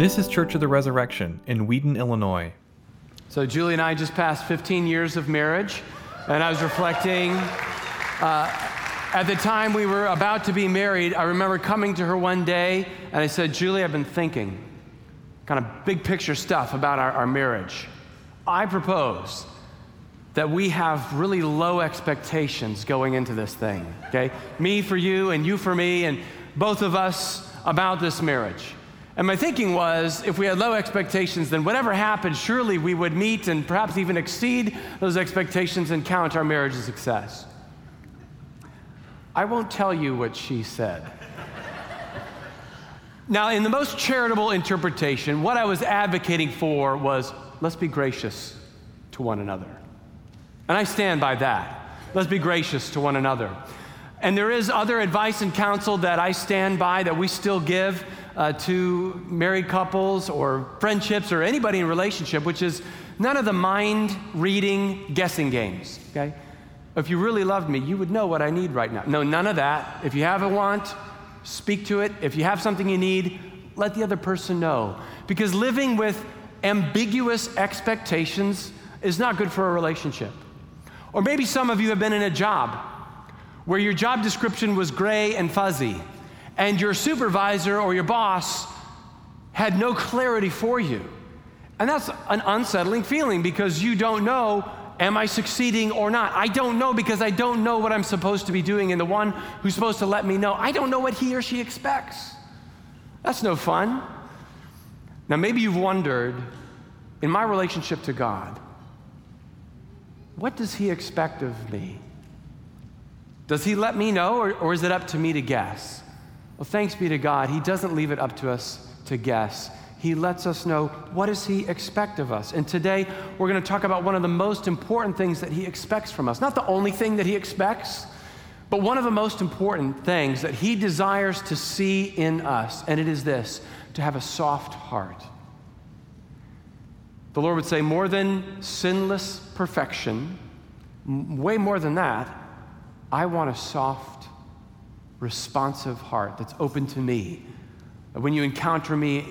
This is Church of the Resurrection in Wheaton, Illinois. So, Julie and I just passed 15 years of marriage, and I was reflecting. Uh, at the time we were about to be married, I remember coming to her one day and I said, Julie, I've been thinking kind of big picture stuff about our, our marriage. I propose that we have really low expectations going into this thing, okay? Me for you and you for me, and both of us about this marriage. And my thinking was if we had low expectations, then whatever happened, surely we would meet and perhaps even exceed those expectations and count our marriage a success. I won't tell you what she said. now, in the most charitable interpretation, what I was advocating for was let's be gracious to one another. And I stand by that. Let's be gracious to one another. And there is other advice and counsel that I stand by that we still give uh, to married couples or friendships or anybody in relationship, which is none of the mind reading guessing games, okay? If you really loved me, you would know what I need right now. No, none of that. If you have a want, speak to it. If you have something you need, let the other person know. Because living with ambiguous expectations is not good for a relationship. Or maybe some of you have been in a job where your job description was gray and fuzzy, and your supervisor or your boss had no clarity for you. And that's an unsettling feeling because you don't know Am I succeeding or not? I don't know because I don't know what I'm supposed to be doing. And the one who's supposed to let me know, I don't know what he or she expects. That's no fun. Now, maybe you've wondered in my relationship to God, what does he expect of me? Does he let me know, or, or is it up to me to guess? Well, thanks be to God, he doesn't leave it up to us to guess. He lets us know what does he expect of us? And today we're going to talk about one of the most important things that he expects from us. Not the only thing that he expects but one of the most important things that he desires to see in us and it is this to have a soft heart. The lord would say more than sinless perfection way more than that i want a soft responsive heart that's open to me when you encounter me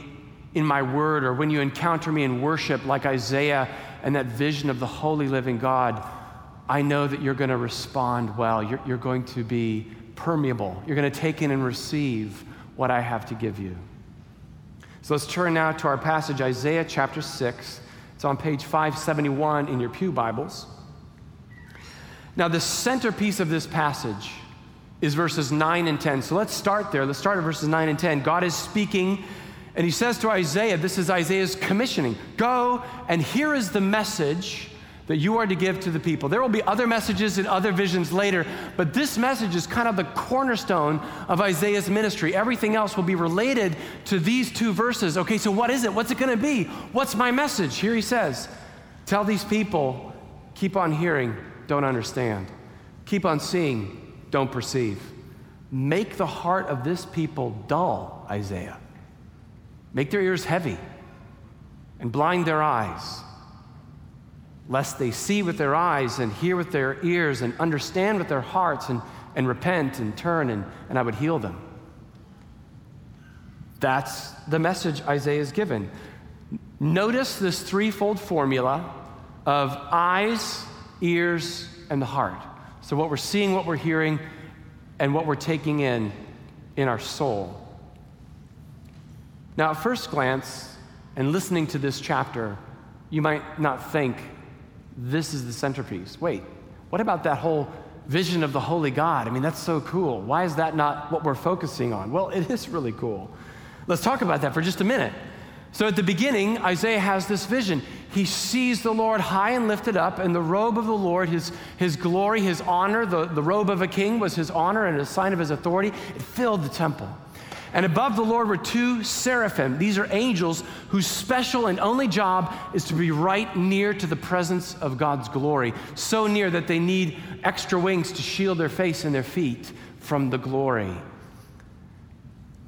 in my word or when you encounter me in worship, like Isaiah and that vision of the holy living God, I know that you're going to respond well. You're, you're going to be permeable. You're going to take in and receive what I have to give you. So let's turn now to our passage, Isaiah chapter 6. It's on page 571 in your Pew Bibles. Now, the centerpiece of this passage is verses 9 and 10. So let's start there. Let's start at verses 9 and 10. God is speaking and he says to Isaiah, this is Isaiah's commissioning go and here is the message that you are to give to the people. There will be other messages and other visions later, but this message is kind of the cornerstone of Isaiah's ministry. Everything else will be related to these two verses. Okay, so what is it? What's it going to be? What's my message? Here he says, Tell these people, keep on hearing, don't understand. Keep on seeing, don't perceive. Make the heart of this people dull, Isaiah. Make their ears heavy and blind their eyes, lest they see with their eyes and hear with their ears and understand with their hearts and, and repent and turn, and, and I would heal them. That's the message Isaiah is given. Notice this threefold formula of eyes, ears, and the heart. So, what we're seeing, what we're hearing, and what we're taking in in our soul. Now, at first glance, and listening to this chapter, you might not think this is the centerpiece. Wait, what about that whole vision of the holy God? I mean, that's so cool. Why is that not what we're focusing on? Well, it is really cool. Let's talk about that for just a minute. So, at the beginning, Isaiah has this vision. He sees the Lord high and lifted up, and the robe of the Lord, his, his glory, his honor, the, the robe of a king was his honor and a sign of his authority. It filled the temple. And above the Lord were two seraphim. These are angels whose special and only job is to be right near to the presence of God's glory, so near that they need extra wings to shield their face and their feet from the glory.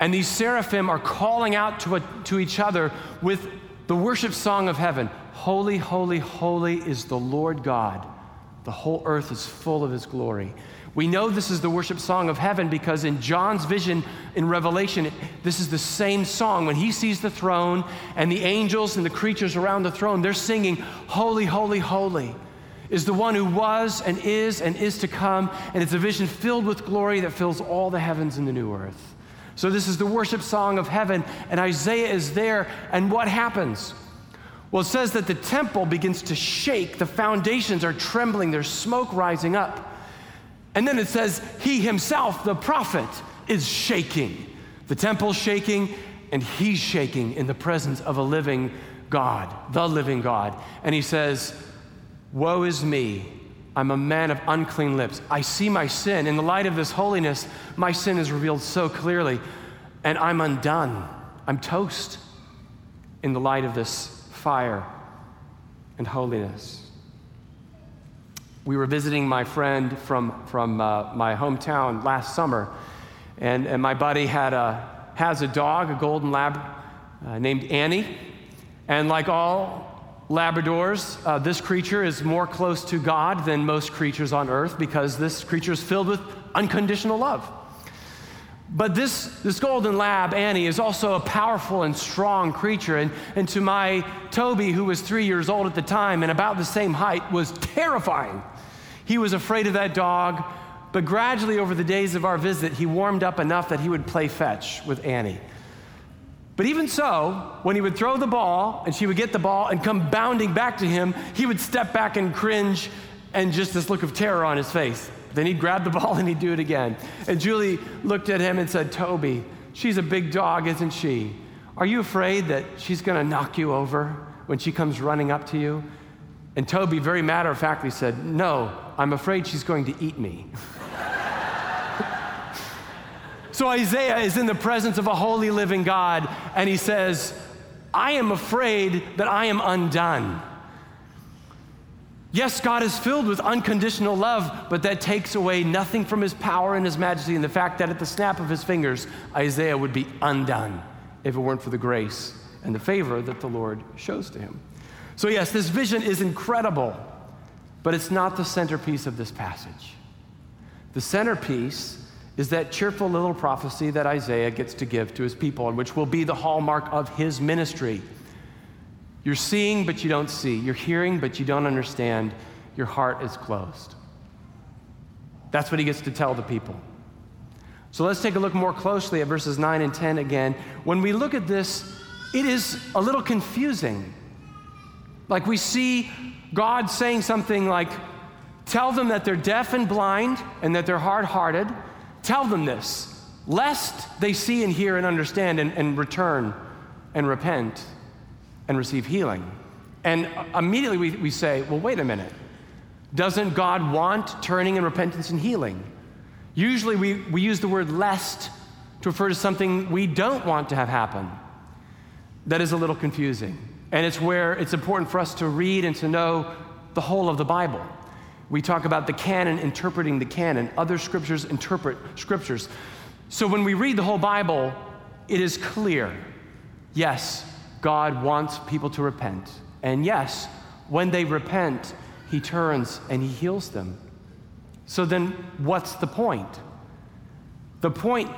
And these seraphim are calling out to, a, to each other with the worship song of heaven Holy, holy, holy is the Lord God The whole earth is full of his glory. We know this is the worship song of heaven because in John's vision in Revelation, this is the same song. When he sees the throne and the angels and the creatures around the throne, they're singing, Holy, holy, holy is the one who was and is and is to come. And it's a vision filled with glory that fills all the heavens and the new earth. So, this is the worship song of heaven, and Isaiah is there. And what happens? Well, it says that the temple begins to shake, the foundations are trembling, there's smoke rising up. And then it says, He himself, the prophet, is shaking. The temple's shaking, and he's shaking in the presence of a living God, the living God. And he says, Woe is me. I'm a man of unclean lips. I see my sin. In the light of this holiness, my sin is revealed so clearly, and I'm undone. I'm toast in the light of this fire and holiness. We were visiting my friend from, from uh, my hometown last summer, and, and my buddy had a, has a dog, a golden lab uh, named Annie. And like all Labradors, uh, this creature is more close to God than most creatures on earth because this creature is filled with unconditional love. But this, this golden lab, Annie, is also a powerful and strong creature. And, and to my Toby, who was three years old at the time and about the same height, was terrifying. He was afraid of that dog, but gradually over the days of our visit, he warmed up enough that he would play fetch with Annie. But even so, when he would throw the ball and she would get the ball and come bounding back to him, he would step back and cringe and just this look of terror on his face. Then he'd grab the ball and he'd do it again. And Julie looked at him and said, Toby, she's a big dog, isn't she? Are you afraid that she's going to knock you over when she comes running up to you? And Toby, very matter of factly, said, No, I'm afraid she's going to eat me. So Isaiah is in the presence of a holy living God, and he says, I am afraid that I am undone. Yes, God is filled with unconditional love, but that takes away nothing from his power and his majesty and the fact that at the snap of his fingers, Isaiah would be undone if it weren't for the grace and the favor that the Lord shows to him. So, yes, this vision is incredible, but it's not the centerpiece of this passage. The centerpiece is that cheerful little prophecy that Isaiah gets to give to his people, and which will be the hallmark of his ministry. You're seeing, but you don't see. You're hearing, but you don't understand. Your heart is closed. That's what he gets to tell the people. So let's take a look more closely at verses 9 and 10 again. When we look at this, it is a little confusing. Like we see God saying something like, Tell them that they're deaf and blind and that they're hard hearted Tell them this, lest they see and hear and understand and, and return and repent and receive healing. And immediately we, we say, well, wait a minute. Doesn't God want turning and repentance and healing? Usually we, we use the word lest to refer to something we don't want to have happen. That is a little confusing. And it's where it's important for us to read and to know the whole of the Bible. We talk about the canon interpreting the canon. Other scriptures interpret scriptures. So when we read the whole Bible, it is clear yes, God wants people to repent. And yes, when they repent, He turns and He heals them. So then, what's the point? The point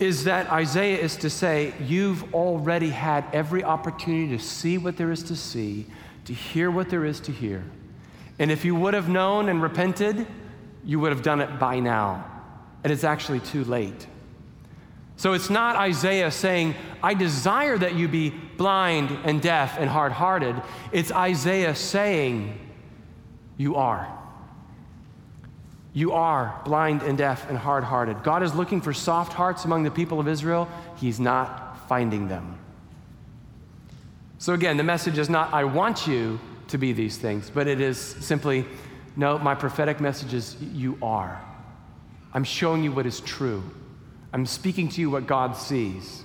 is that Isaiah is to say, You've already had every opportunity to see what there is to see, to hear what there is to hear. And if you would have known and repented, you would have done it by now. And it's actually too late. So it's not Isaiah saying, I desire that you be blind and deaf and hard hearted. It's Isaiah saying, You are. You are blind and deaf and hard hearted. God is looking for soft hearts among the people of Israel. He's not finding them. So again, the message is not, I want you, to be these things, but it is simply no, my prophetic message is you are. I'm showing you what is true. I'm speaking to you what God sees.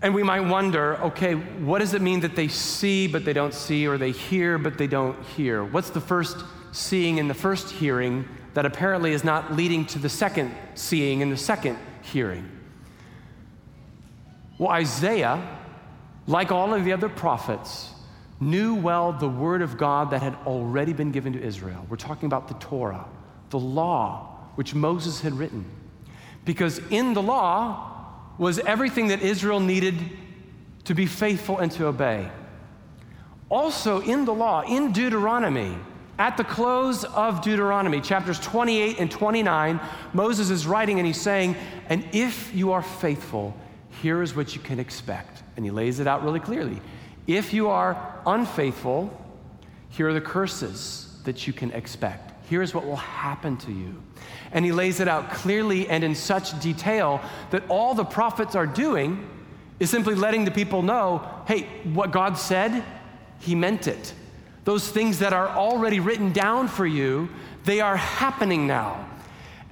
And we might wonder okay, what does it mean that they see but they don't see, or they hear but they don't hear? What's the first seeing and the first hearing that apparently is not leading to the second seeing and the second hearing? Well, Isaiah like all of the other prophets, knew well the word of God that had already been given to Israel. We're talking about the Torah, the law which Moses had written. Because in the law was everything that Israel needed to be faithful and to obey. Also, in the law, in Deuteronomy, at the close of Deuteronomy, chapters 28 and 29, Moses is writing and he's saying, And if you are faithful, here is what you can expect. And he lays it out really clearly. If you are unfaithful, here are the curses that you can expect. Here's what will happen to you. And he lays it out clearly and in such detail that all the prophets are doing is simply letting the people know hey, what God said, he meant it. Those things that are already written down for you, they are happening now.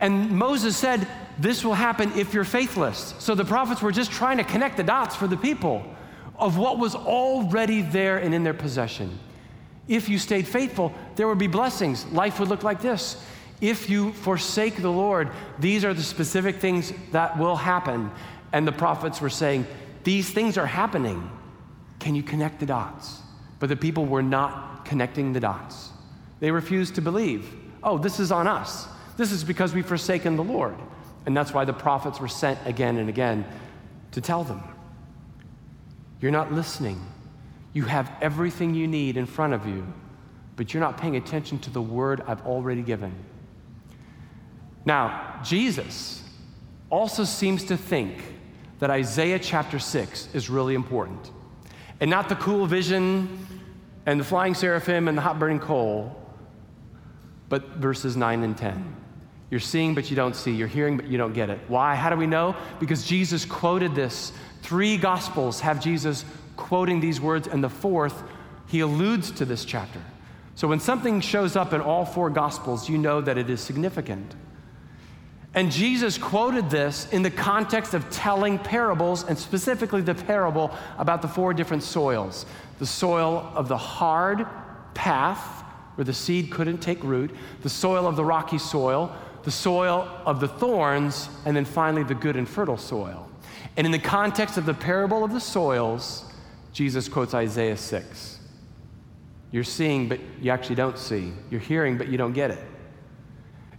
And Moses said, This will happen if you're faithless. So the prophets were just trying to connect the dots for the people of what was already there and in their possession. If you stayed faithful, there would be blessings. Life would look like this. If you forsake the Lord, these are the specific things that will happen. And the prophets were saying, These things are happening. Can you connect the dots? But the people were not connecting the dots. They refused to believe. Oh, this is on us. This is because we've forsaken the Lord. And that's why the prophets were sent again and again to tell them. You're not listening. You have everything you need in front of you, but you're not paying attention to the word I've already given. Now, Jesus also seems to think that Isaiah chapter 6 is really important. And not the cool vision and the flying seraphim and the hot burning coal, but verses 9 and 10. You're seeing, but you don't see. You're hearing, but you don't get it. Why? How do we know? Because Jesus quoted this Three gospels have Jesus quoting these words, and the fourth, he alludes to this chapter. So when something shows up in all four gospels, you know that it is significant. And Jesus quoted this in the context of telling parables, and specifically the parable about the four different soils the soil of the hard path, where the seed couldn't take root, the soil of the rocky soil, the soil of the thorns, and then finally the good and fertile soil. And in the context of the parable of the soils, Jesus quotes Isaiah 6. You're seeing, but you actually don't see. You're hearing, but you don't get it.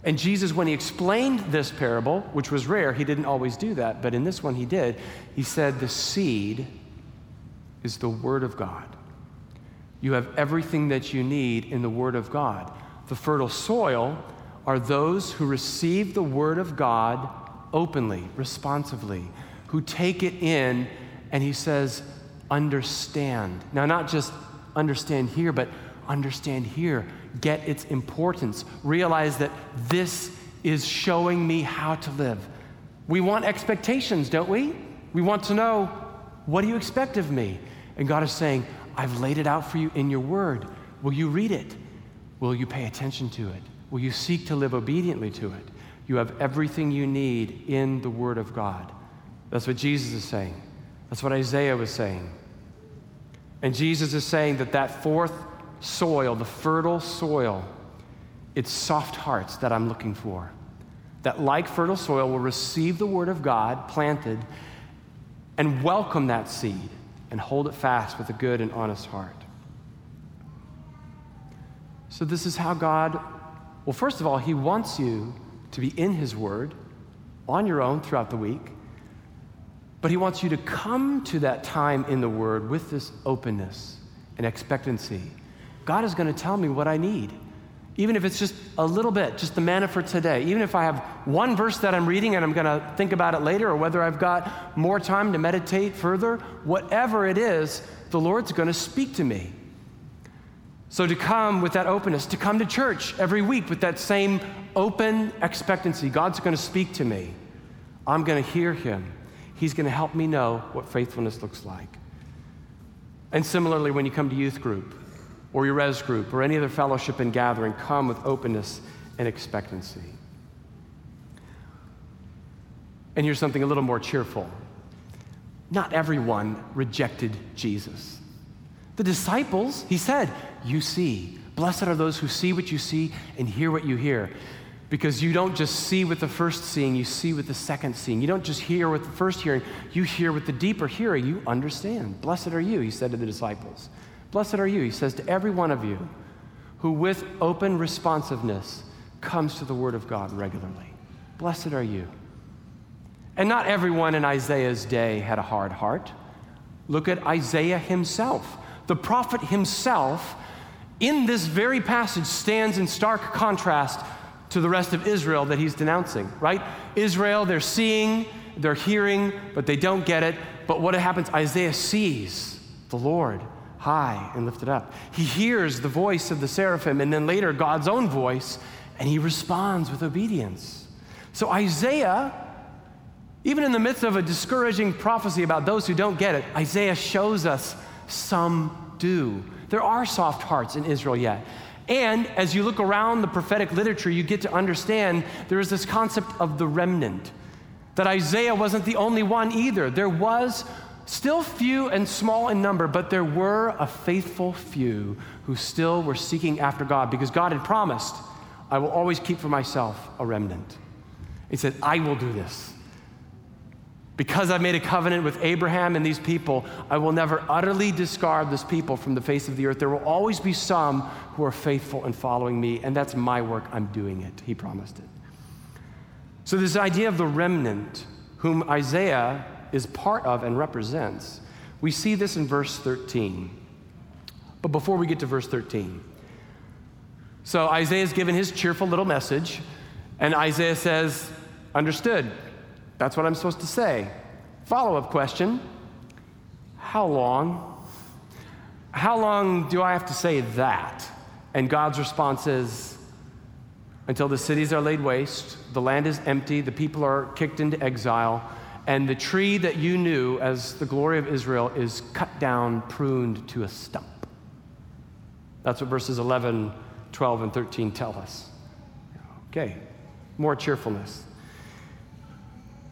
And Jesus, when he explained this parable, which was rare, he didn't always do that, but in this one he did, he said, The seed is the Word of God. You have everything that you need in the Word of God. The fertile soil are those who receive the Word of God openly, responsively who take it in, and he says, understand. Now, not just understand here, but understand here. Get its importance. Realize that this is showing me how to live. We want expectations, don't we? We want to know, what do you expect of me? And God is saying, I've laid it out for you in your word. Will you read it? Will you pay attention to it? Will you seek to live obediently to it? You have everything you need in the word of God. That's what Jesus is saying. That's what Isaiah was saying. And Jesus is saying that that fourth soil, the fertile soil, it's soft hearts that I'm looking for. That, like fertile soil, will receive the word of God planted and welcome that seed and hold it fast with a good and honest heart. So, this is how God, well, first of all, He wants you to be in His word on your own throughout the week. But he wants you to come to that time in the Word with this openness and expectancy. God is going to tell me what I need. Even if it's just a little bit, just the manna for today. Even if I have one verse that I'm reading and I'm going to think about it later, or whether I've got more time to meditate further, whatever it is, the Lord's going to speak to me. So to come with that openness, to come to church every week with that same open expectancy, God's going to speak to me. I'm going to hear Him. He's going to help me know what faithfulness looks like. And similarly, when you come to youth group or your res group or any other fellowship and gathering, come with openness and expectancy. And here's something a little more cheerful. Not everyone rejected Jesus. The disciples, he said, You see. Blessed are those who see what you see and hear what you hear because you don't just see with the first seeing, you see with the second seeing. You don't just hear with the first hearing, you hear with the deeper hearing. You understand. Blessed are you, he said to the disciples. Blessed are you, he says to every one of you who, with open responsiveness, comes to the Word of God regularly. Blessed are you. And not everyone in Isaiah's day had a hard heart. Look at Isaiah himself. The prophet himself, in this very passage, stands in stark contrast to the rest of Israel that he's denouncing, right? Israel, they're seeing, they're hearing, but they don't get it. But what happens? Isaiah sees the Lord high and lifted up. He hears the voice of the seraphim and then later God's own voice, and he responds with obedience. So Isaiah, even in the midst of a discouraging prophecy about those who don't get it, Isaiah shows us some do. There are soft hearts in Israel yet. And as you look around the prophetic literature, you get to understand there is this concept of the remnant. That Isaiah wasn't the only one either. There was still few and small in number, but there were a faithful few who still were seeking after God because God had promised, I will always keep for myself a remnant. He said, I will do this. Because I've made a covenant with Abraham and these people, I will never utterly discard this people from the face of the earth. There will always be some who are faithful in following me, and that's my work. I'm doing it. He promised it. So, this idea of the remnant, whom Isaiah is part of and represents, we see this in verse 13. But before we get to verse 13, so Isaiah's given his cheerful little message, and Isaiah says, Understood. That's what I'm supposed to say. Follow up question How long? How long do I have to say that? And God's response is, Until the cities are laid waste, the land is empty, the people are kicked into exile, and the tree that you knew as the glory of Israel is cut down, pruned to a stump. That's what verses 11, 12, and 13 tell us. Okay, more cheerfulness.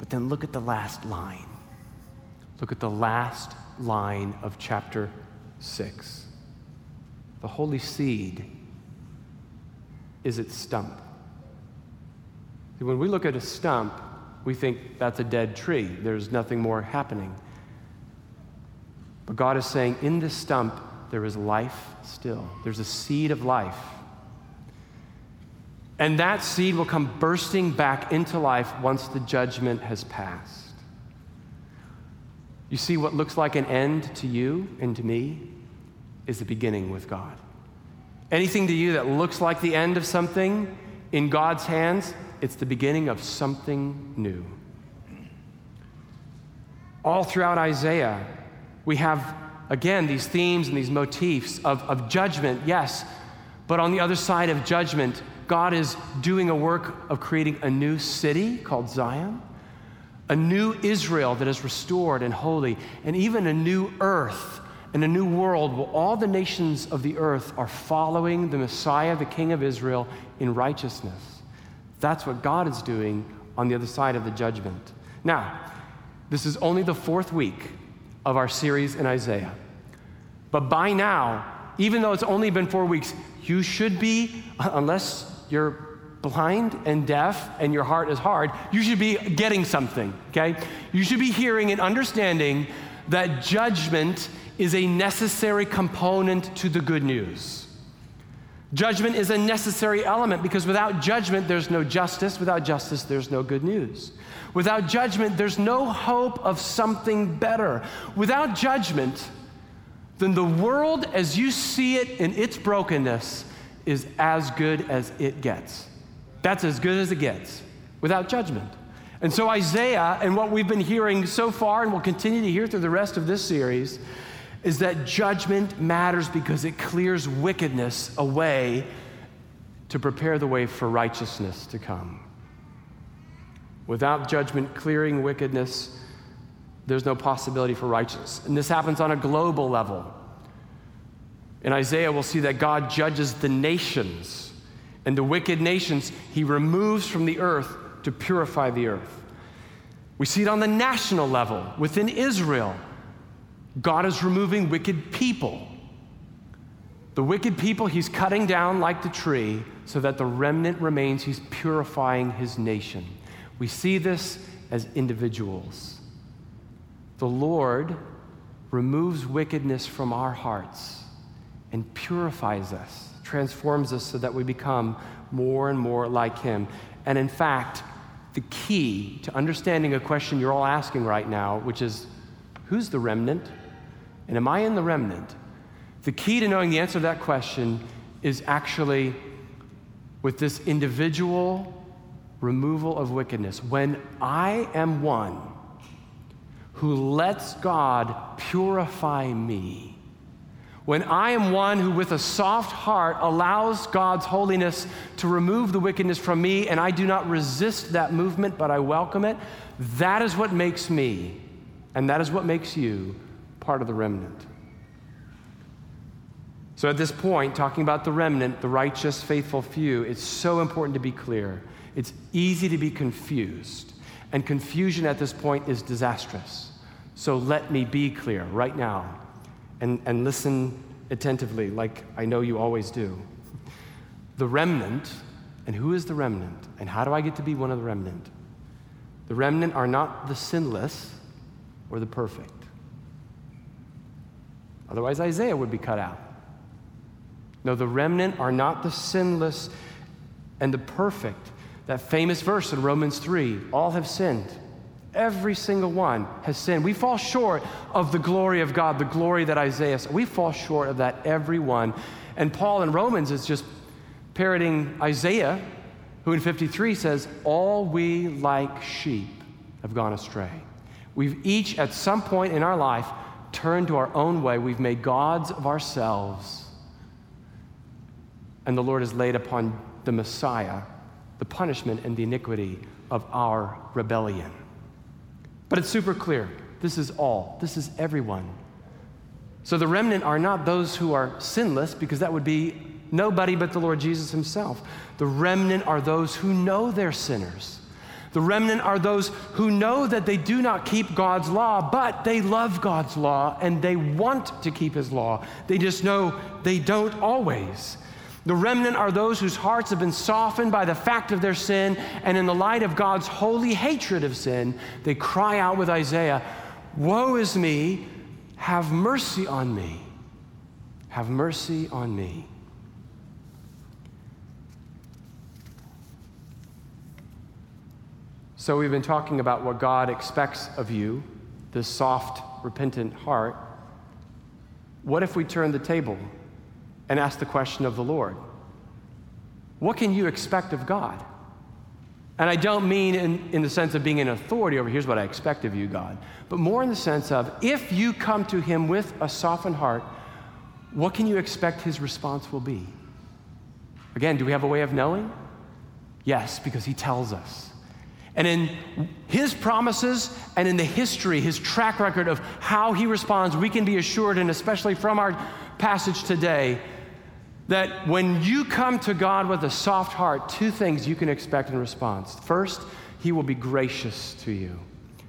But then look at the last line. Look at the last line of chapter 6. The holy seed is its stump. When we look at a stump, we think that's a dead tree. There's nothing more happening. But God is saying, in this stump, there is life still. There's a seed of life. And that seed will come bursting back into life once the judgment has passed. You see, what looks like an end to you and to me is the beginning with God. Anything to you that looks like the end of something in God's hands it's the beginning of something new. All throughout Isaiah, we have, again, these themes and these motifs of, of judgment, yes, but on the other side of judgment, God is doing a work of creating a new city called Zion, a new Israel that is restored and holy, and even a new earth and a new world where all the nations of the earth are following the Messiah, the King of Israel, in righteousness. That's what God is doing on the other side of the judgment. Now, this is only the fourth week of our series in Isaiah. But by now, even though it's only been four weeks, you should be, unless you're blind and deaf and your heart is hard, you should be getting something, okay? You should be hearing and understanding that judgment is a necessary component to the good news. Judgment is a necessary element because without judgment, there's no justice. Without justice, there's no good news. Without judgment, there's no hope of something better. Without judgment, then the world as you see it in its brokenness is as good as it gets. That's as good as it gets without judgment. And so, Isaiah, and what we've been hearing so far, and we'll continue to hear through the rest of this series, is that judgment matters because it clears wickedness away to prepare the way for righteousness to come. Without judgment clearing wickedness, there's no possibility for righteousness. And this happens on a global level. In Isaiah, we'll see that God judges the nations, and the wicked nations he removes from the earth to purify the earth. We see it on the national level within Israel. God is removing wicked people. The wicked people he's cutting down like the tree so that the remnant remains. He's purifying his nation. We see this as individuals. The Lord removes wickedness from our hearts and purifies us, transforms us so that we become more and more like Him. And in fact, the key to understanding a question you're all asking right now, which is who's the remnant? And am I in the remnant? The key to knowing the answer to that question is actually with this individual removal of wickedness. When I am one who lets God purify me, when I am one who, with a soft heart, allows God's holiness to remove the wickedness from me, and I do not resist that movement, but I welcome it, that is what makes me, and that is what makes you part of the remnant. So, at this point, talking about the remnant, the righteous, faithful few, it's so important to be clear. It's easy to be confused, and confusion at this point is disastrous. So, let me be clear right now and, and listen attentively, like I know you always do. The remnant, and who is the remnant, and how do I get to be one of the remnant? The remnant are not the sinless or the perfect. Otherwise, Isaiah would be cut out. No, the remnant are not the sinless and the perfect. That famous verse in Romans 3 all have sinned. Every single one has sinned. We fall short of the glory of God, the glory that Isaiah said. We fall short of that, every one. And Paul in Romans is just parroting Isaiah, who in 53 says, All we like sheep have gone astray. We've each, at some point in our life, turned to our own way. We've made gods of ourselves and the Lord has laid upon the Messiah the punishment and the iniquity of our rebellion. But it's super clear. This is all, this is everyone. So the remnant are not those who are sinless, because that would be nobody but the Lord Jesus himself. The remnant are those who know they're sinners. The remnant are those who know that they do not keep God's law, but they love God's law and they want to keep his law. They just know they don't always. The remnant are those whose hearts have been softened by the fact of their sin, and in the light of God's holy hatred of sin, they cry out with Isaiah, Woe is me, have mercy on me. Have mercy on me. So, we've been talking about what God expects of you, this soft, repentant heart. What if we turn the table? And ask the question of the Lord What can you expect of God? And I don't mean in, in the sense of being an authority over here's what I expect of you, God, but more in the sense of if you come to Him with a softened heart, what can you expect His response will be? Again, do we have a way of knowing? Yes, because He tells us. And in his promises and in the history, his track record of how he responds, we can be assured, and especially from our passage today, that when you come to God with a soft heart, two things you can expect in response. First, He will be gracious to you.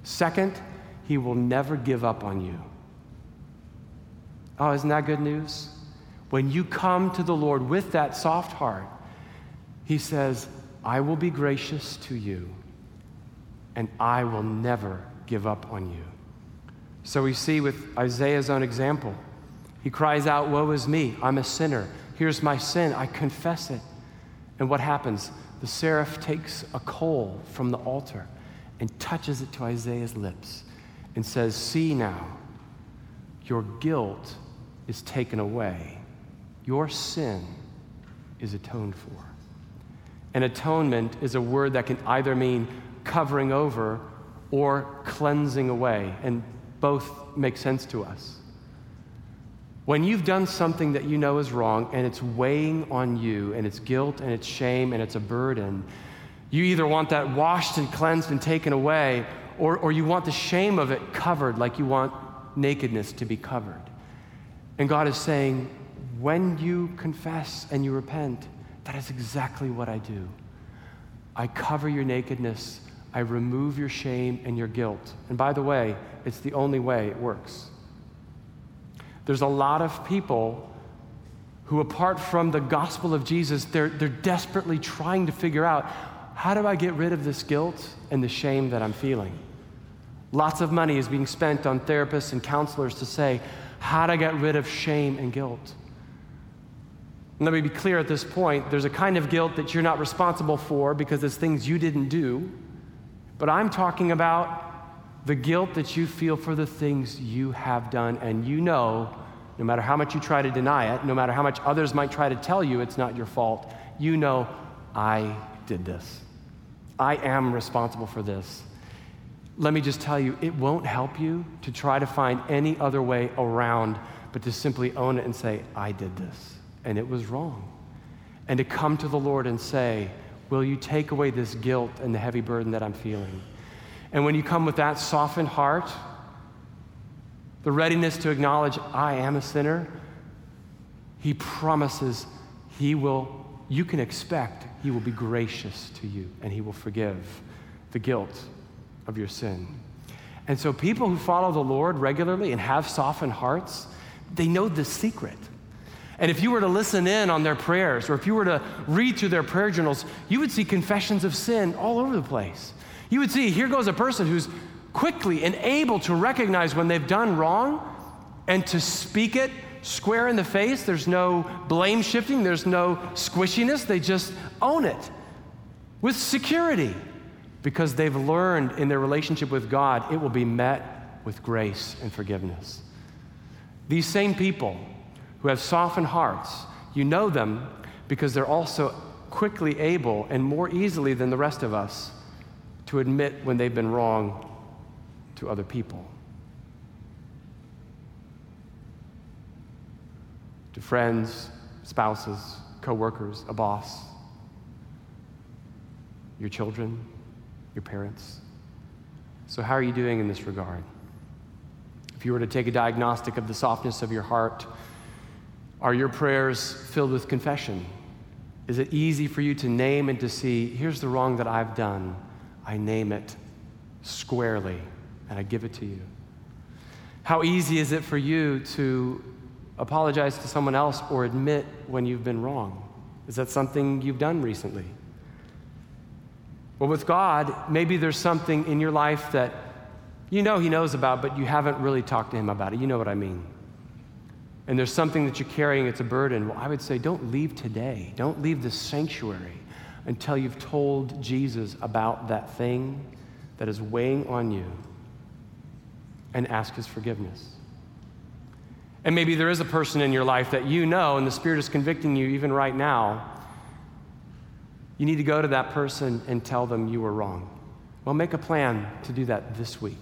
Second, He will never give up on you. Oh, isn't that good news? When you come to the Lord with that soft heart, He says, I will be gracious to you, and I will never give up on you. So we see with Isaiah's own example, he cries out, Woe is me, I'm a sinner. Here's my sin. I confess it. And what happens? The seraph takes a coal from the altar and touches it to Isaiah's lips and says, See now, your guilt is taken away, your sin is atoned for. And atonement is a word that can either mean covering over or cleansing away, and both make sense to us. When you've done something that you know is wrong and it's weighing on you and it's guilt and it's shame and it's a burden, you either want that washed and cleansed and taken away or, or you want the shame of it covered like you want nakedness to be covered. And God is saying, when you confess and you repent, that is exactly what I do. I cover your nakedness, I remove your shame and your guilt. And by the way, it's the only way it works. There's a lot of people who, apart from the gospel of Jesus, they're, they're desperately trying to figure out how do I get rid of this guilt and the shame that I'm feeling? Lots of money is being spent on therapists and counselors to say, how to get rid of shame and guilt. And let me be clear at this point there's a kind of guilt that you're not responsible for because it's things you didn't do. But I'm talking about the guilt that you feel for the things you have done, and you know, no matter how much you try to deny it, no matter how much others might try to tell you it's not your fault, you know, I did this. I am responsible for this. Let me just tell you, it won't help you to try to find any other way around, but to simply own it and say, I did this, and it was wrong. And to come to the Lord and say, Will you take away this guilt and the heavy burden that I'm feeling? And when you come with that softened heart, the readiness to acknowledge, I am a sinner, He promises He will, you can expect He will be gracious to you and He will forgive the guilt of your sin. And so, people who follow the Lord regularly and have softened hearts, they know the secret. And if you were to listen in on their prayers, or if you were to read through their prayer journals, you would see confessions of sin all over the place. You would see here goes a person who's quickly and able to recognize when they've done wrong and to speak it square in the face. There's no blame shifting, there's no squishiness. They just own it with security because they've learned in their relationship with God, it will be met with grace and forgiveness. These same people who have softened hearts, you know them because they're also quickly able and more easily than the rest of us to admit when they've been wrong to other people. To friends, spouses, coworkers, a boss, your children, your parents. So, how are you doing in this regard? If you were to take a diagnostic of the softness of your heart, are your prayers filled with confession? Is it easy for you to name and to see, here's the wrong that I've done? I name it squarely and I give it to you. How easy is it for you to apologize to someone else or admit when you've been wrong? Is that something you've done recently? Well, with God, maybe there's something in your life that you know He knows about, but you haven't really talked to Him about it. You know what I mean. And there's something that you're carrying, it's a burden. Well, I would say don't leave today. Don't leave the sanctuary until you've told Jesus about that thing that is weighing on you and ask his forgiveness. And maybe there is a person in your life that you know and the Spirit is convicting you even right now. You need to go to that person and tell them you were wrong. Well, make a plan to do that this week.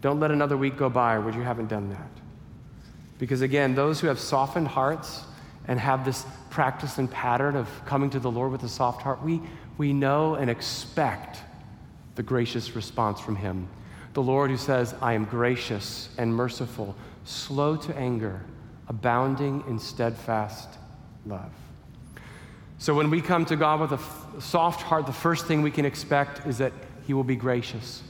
Don't let another week go by where you haven't done that. Because again, those who have softened hearts and have this practice and pattern of coming to the Lord with a soft heart, we, we know and expect the gracious response from Him. The Lord who says, I am gracious and merciful, slow to anger, abounding in steadfast love. So when we come to God with a f- soft heart, the first thing we can expect is that He will be gracious.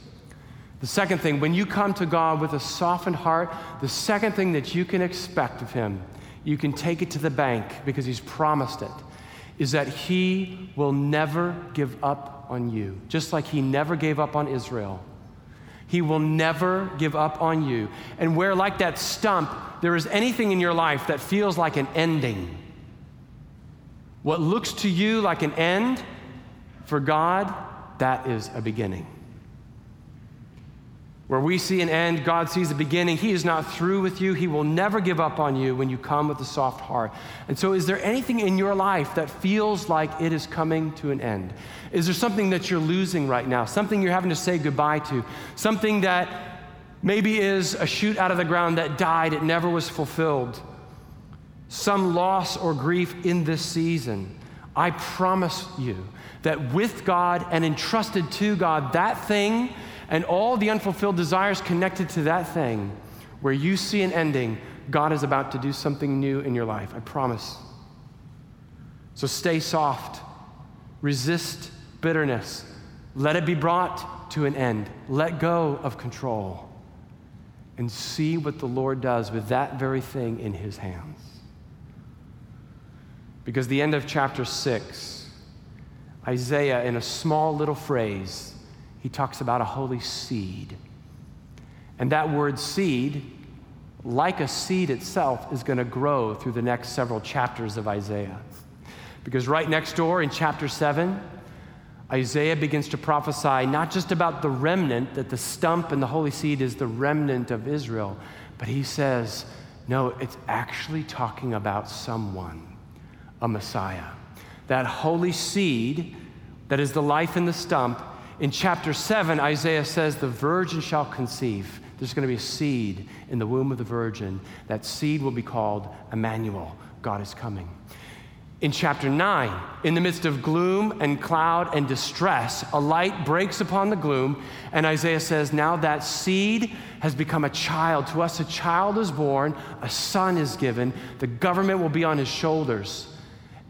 The second thing, when you come to God with a softened heart, the second thing that you can expect of Him you can take it to the bank because he's promised it, is that he will never give up on you, just like he never gave up on Israel. He will never give up on you. And where, like that stump, there is anything in your life that feels like an ending, what looks to you like an end, for God, that is a beginning. Where we see an end, God sees a beginning. He is not through with you. He will never give up on you when you come with a soft heart. And so, is there anything in your life that feels like it is coming to an end? Is there something that you're losing right now? Something you're having to say goodbye to? Something that maybe is a shoot out of the ground that died, it never was fulfilled? Some loss or grief in this season. I promise you that with God and entrusted to God, that thing and all the unfulfilled desires connected to that thing, where you see an ending, God is about to do something new in your life. I promise. So stay soft, resist bitterness, let it be brought to an end, let go of control, and see what the Lord does with that very thing in his hands. Because the end of chapter 6, Isaiah, in a small little phrase, he talks about a holy seed. And that word seed like a seed itself, is going to grow through the next several chapters of Isaiah. Because right next door in chapter 7, Isaiah begins to prophesy not just about the remnant, that the stump and the holy seed is the remnant of Israel, but he says, no, it's actually talking about someone, a Messiah. That holy seed that is the life in the stump. In chapter 7, Isaiah says, The virgin shall conceive. There's going to be a seed in the womb of the virgin. That seed will be called Emmanuel. God is coming. In chapter 9, in the midst of gloom and cloud and distress, a light breaks upon the gloom, and Isaiah says, Now that seed has become a child. To us, a child is born, a son is given, the government will be on his shoulders,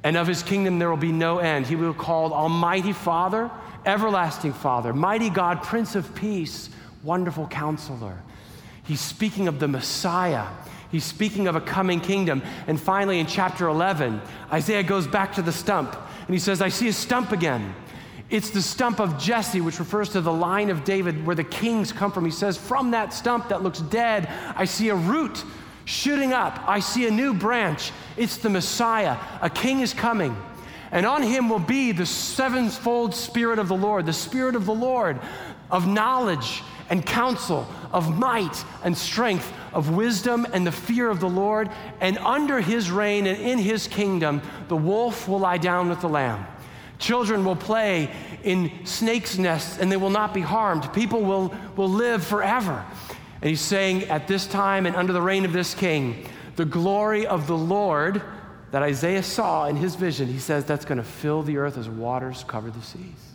and of his kingdom there will be no end. He will be called Almighty Father, Everlasting Father, Mighty God, Prince of Peace wonderful counselor. He's speaking of the Messiah. He's speaking of a coming kingdom. And finally, in chapter 11, Isaiah goes back to the stump and he says, I see a stump again. It's the stump of Jesse, which refers to the line of David where the kings come from. He says, From that stump that looks dead, I see a root shooting up. I see a new branch. It's the Messiah. A king is coming. And on him will be the sevenfold Spirit of the Lord, the Spirit of the Lord of knowledge and counsel, of might and strength, of wisdom and the fear of the Lord. And under his reign and in his kingdom, the wolf will lie down with the lamb. Children will play in snakes' nests and they will not be harmed. People will, will live forever. And he's saying, at this time and under the reign of this king, the glory of the Lord that Isaiah saw in his vision, he says that's going to fill the earth as waters cover the seas.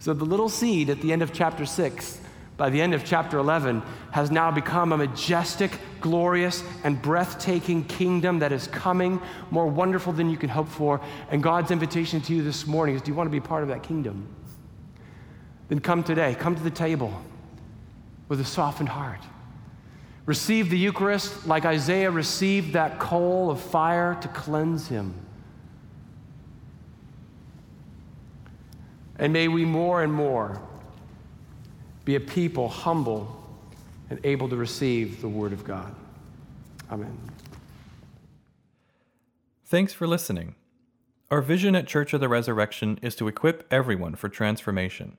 So the little seed at the end of chapter 6, by the end of chapter 11, has now become a majestic, glorious, and breathtaking kingdom that is coming, more wonderful than you can hope for. And God's invitation to you this morning is do you want to be part of that kingdom? Then come today, come to the table with a softened heart. Receive the Eucharist like Isaiah received that coal of fire to cleanse him. And may we more and more be a people humble and able to receive the Word of God. Amen. Thanks for listening. Our vision at Church of the Resurrection is to equip everyone for transformation.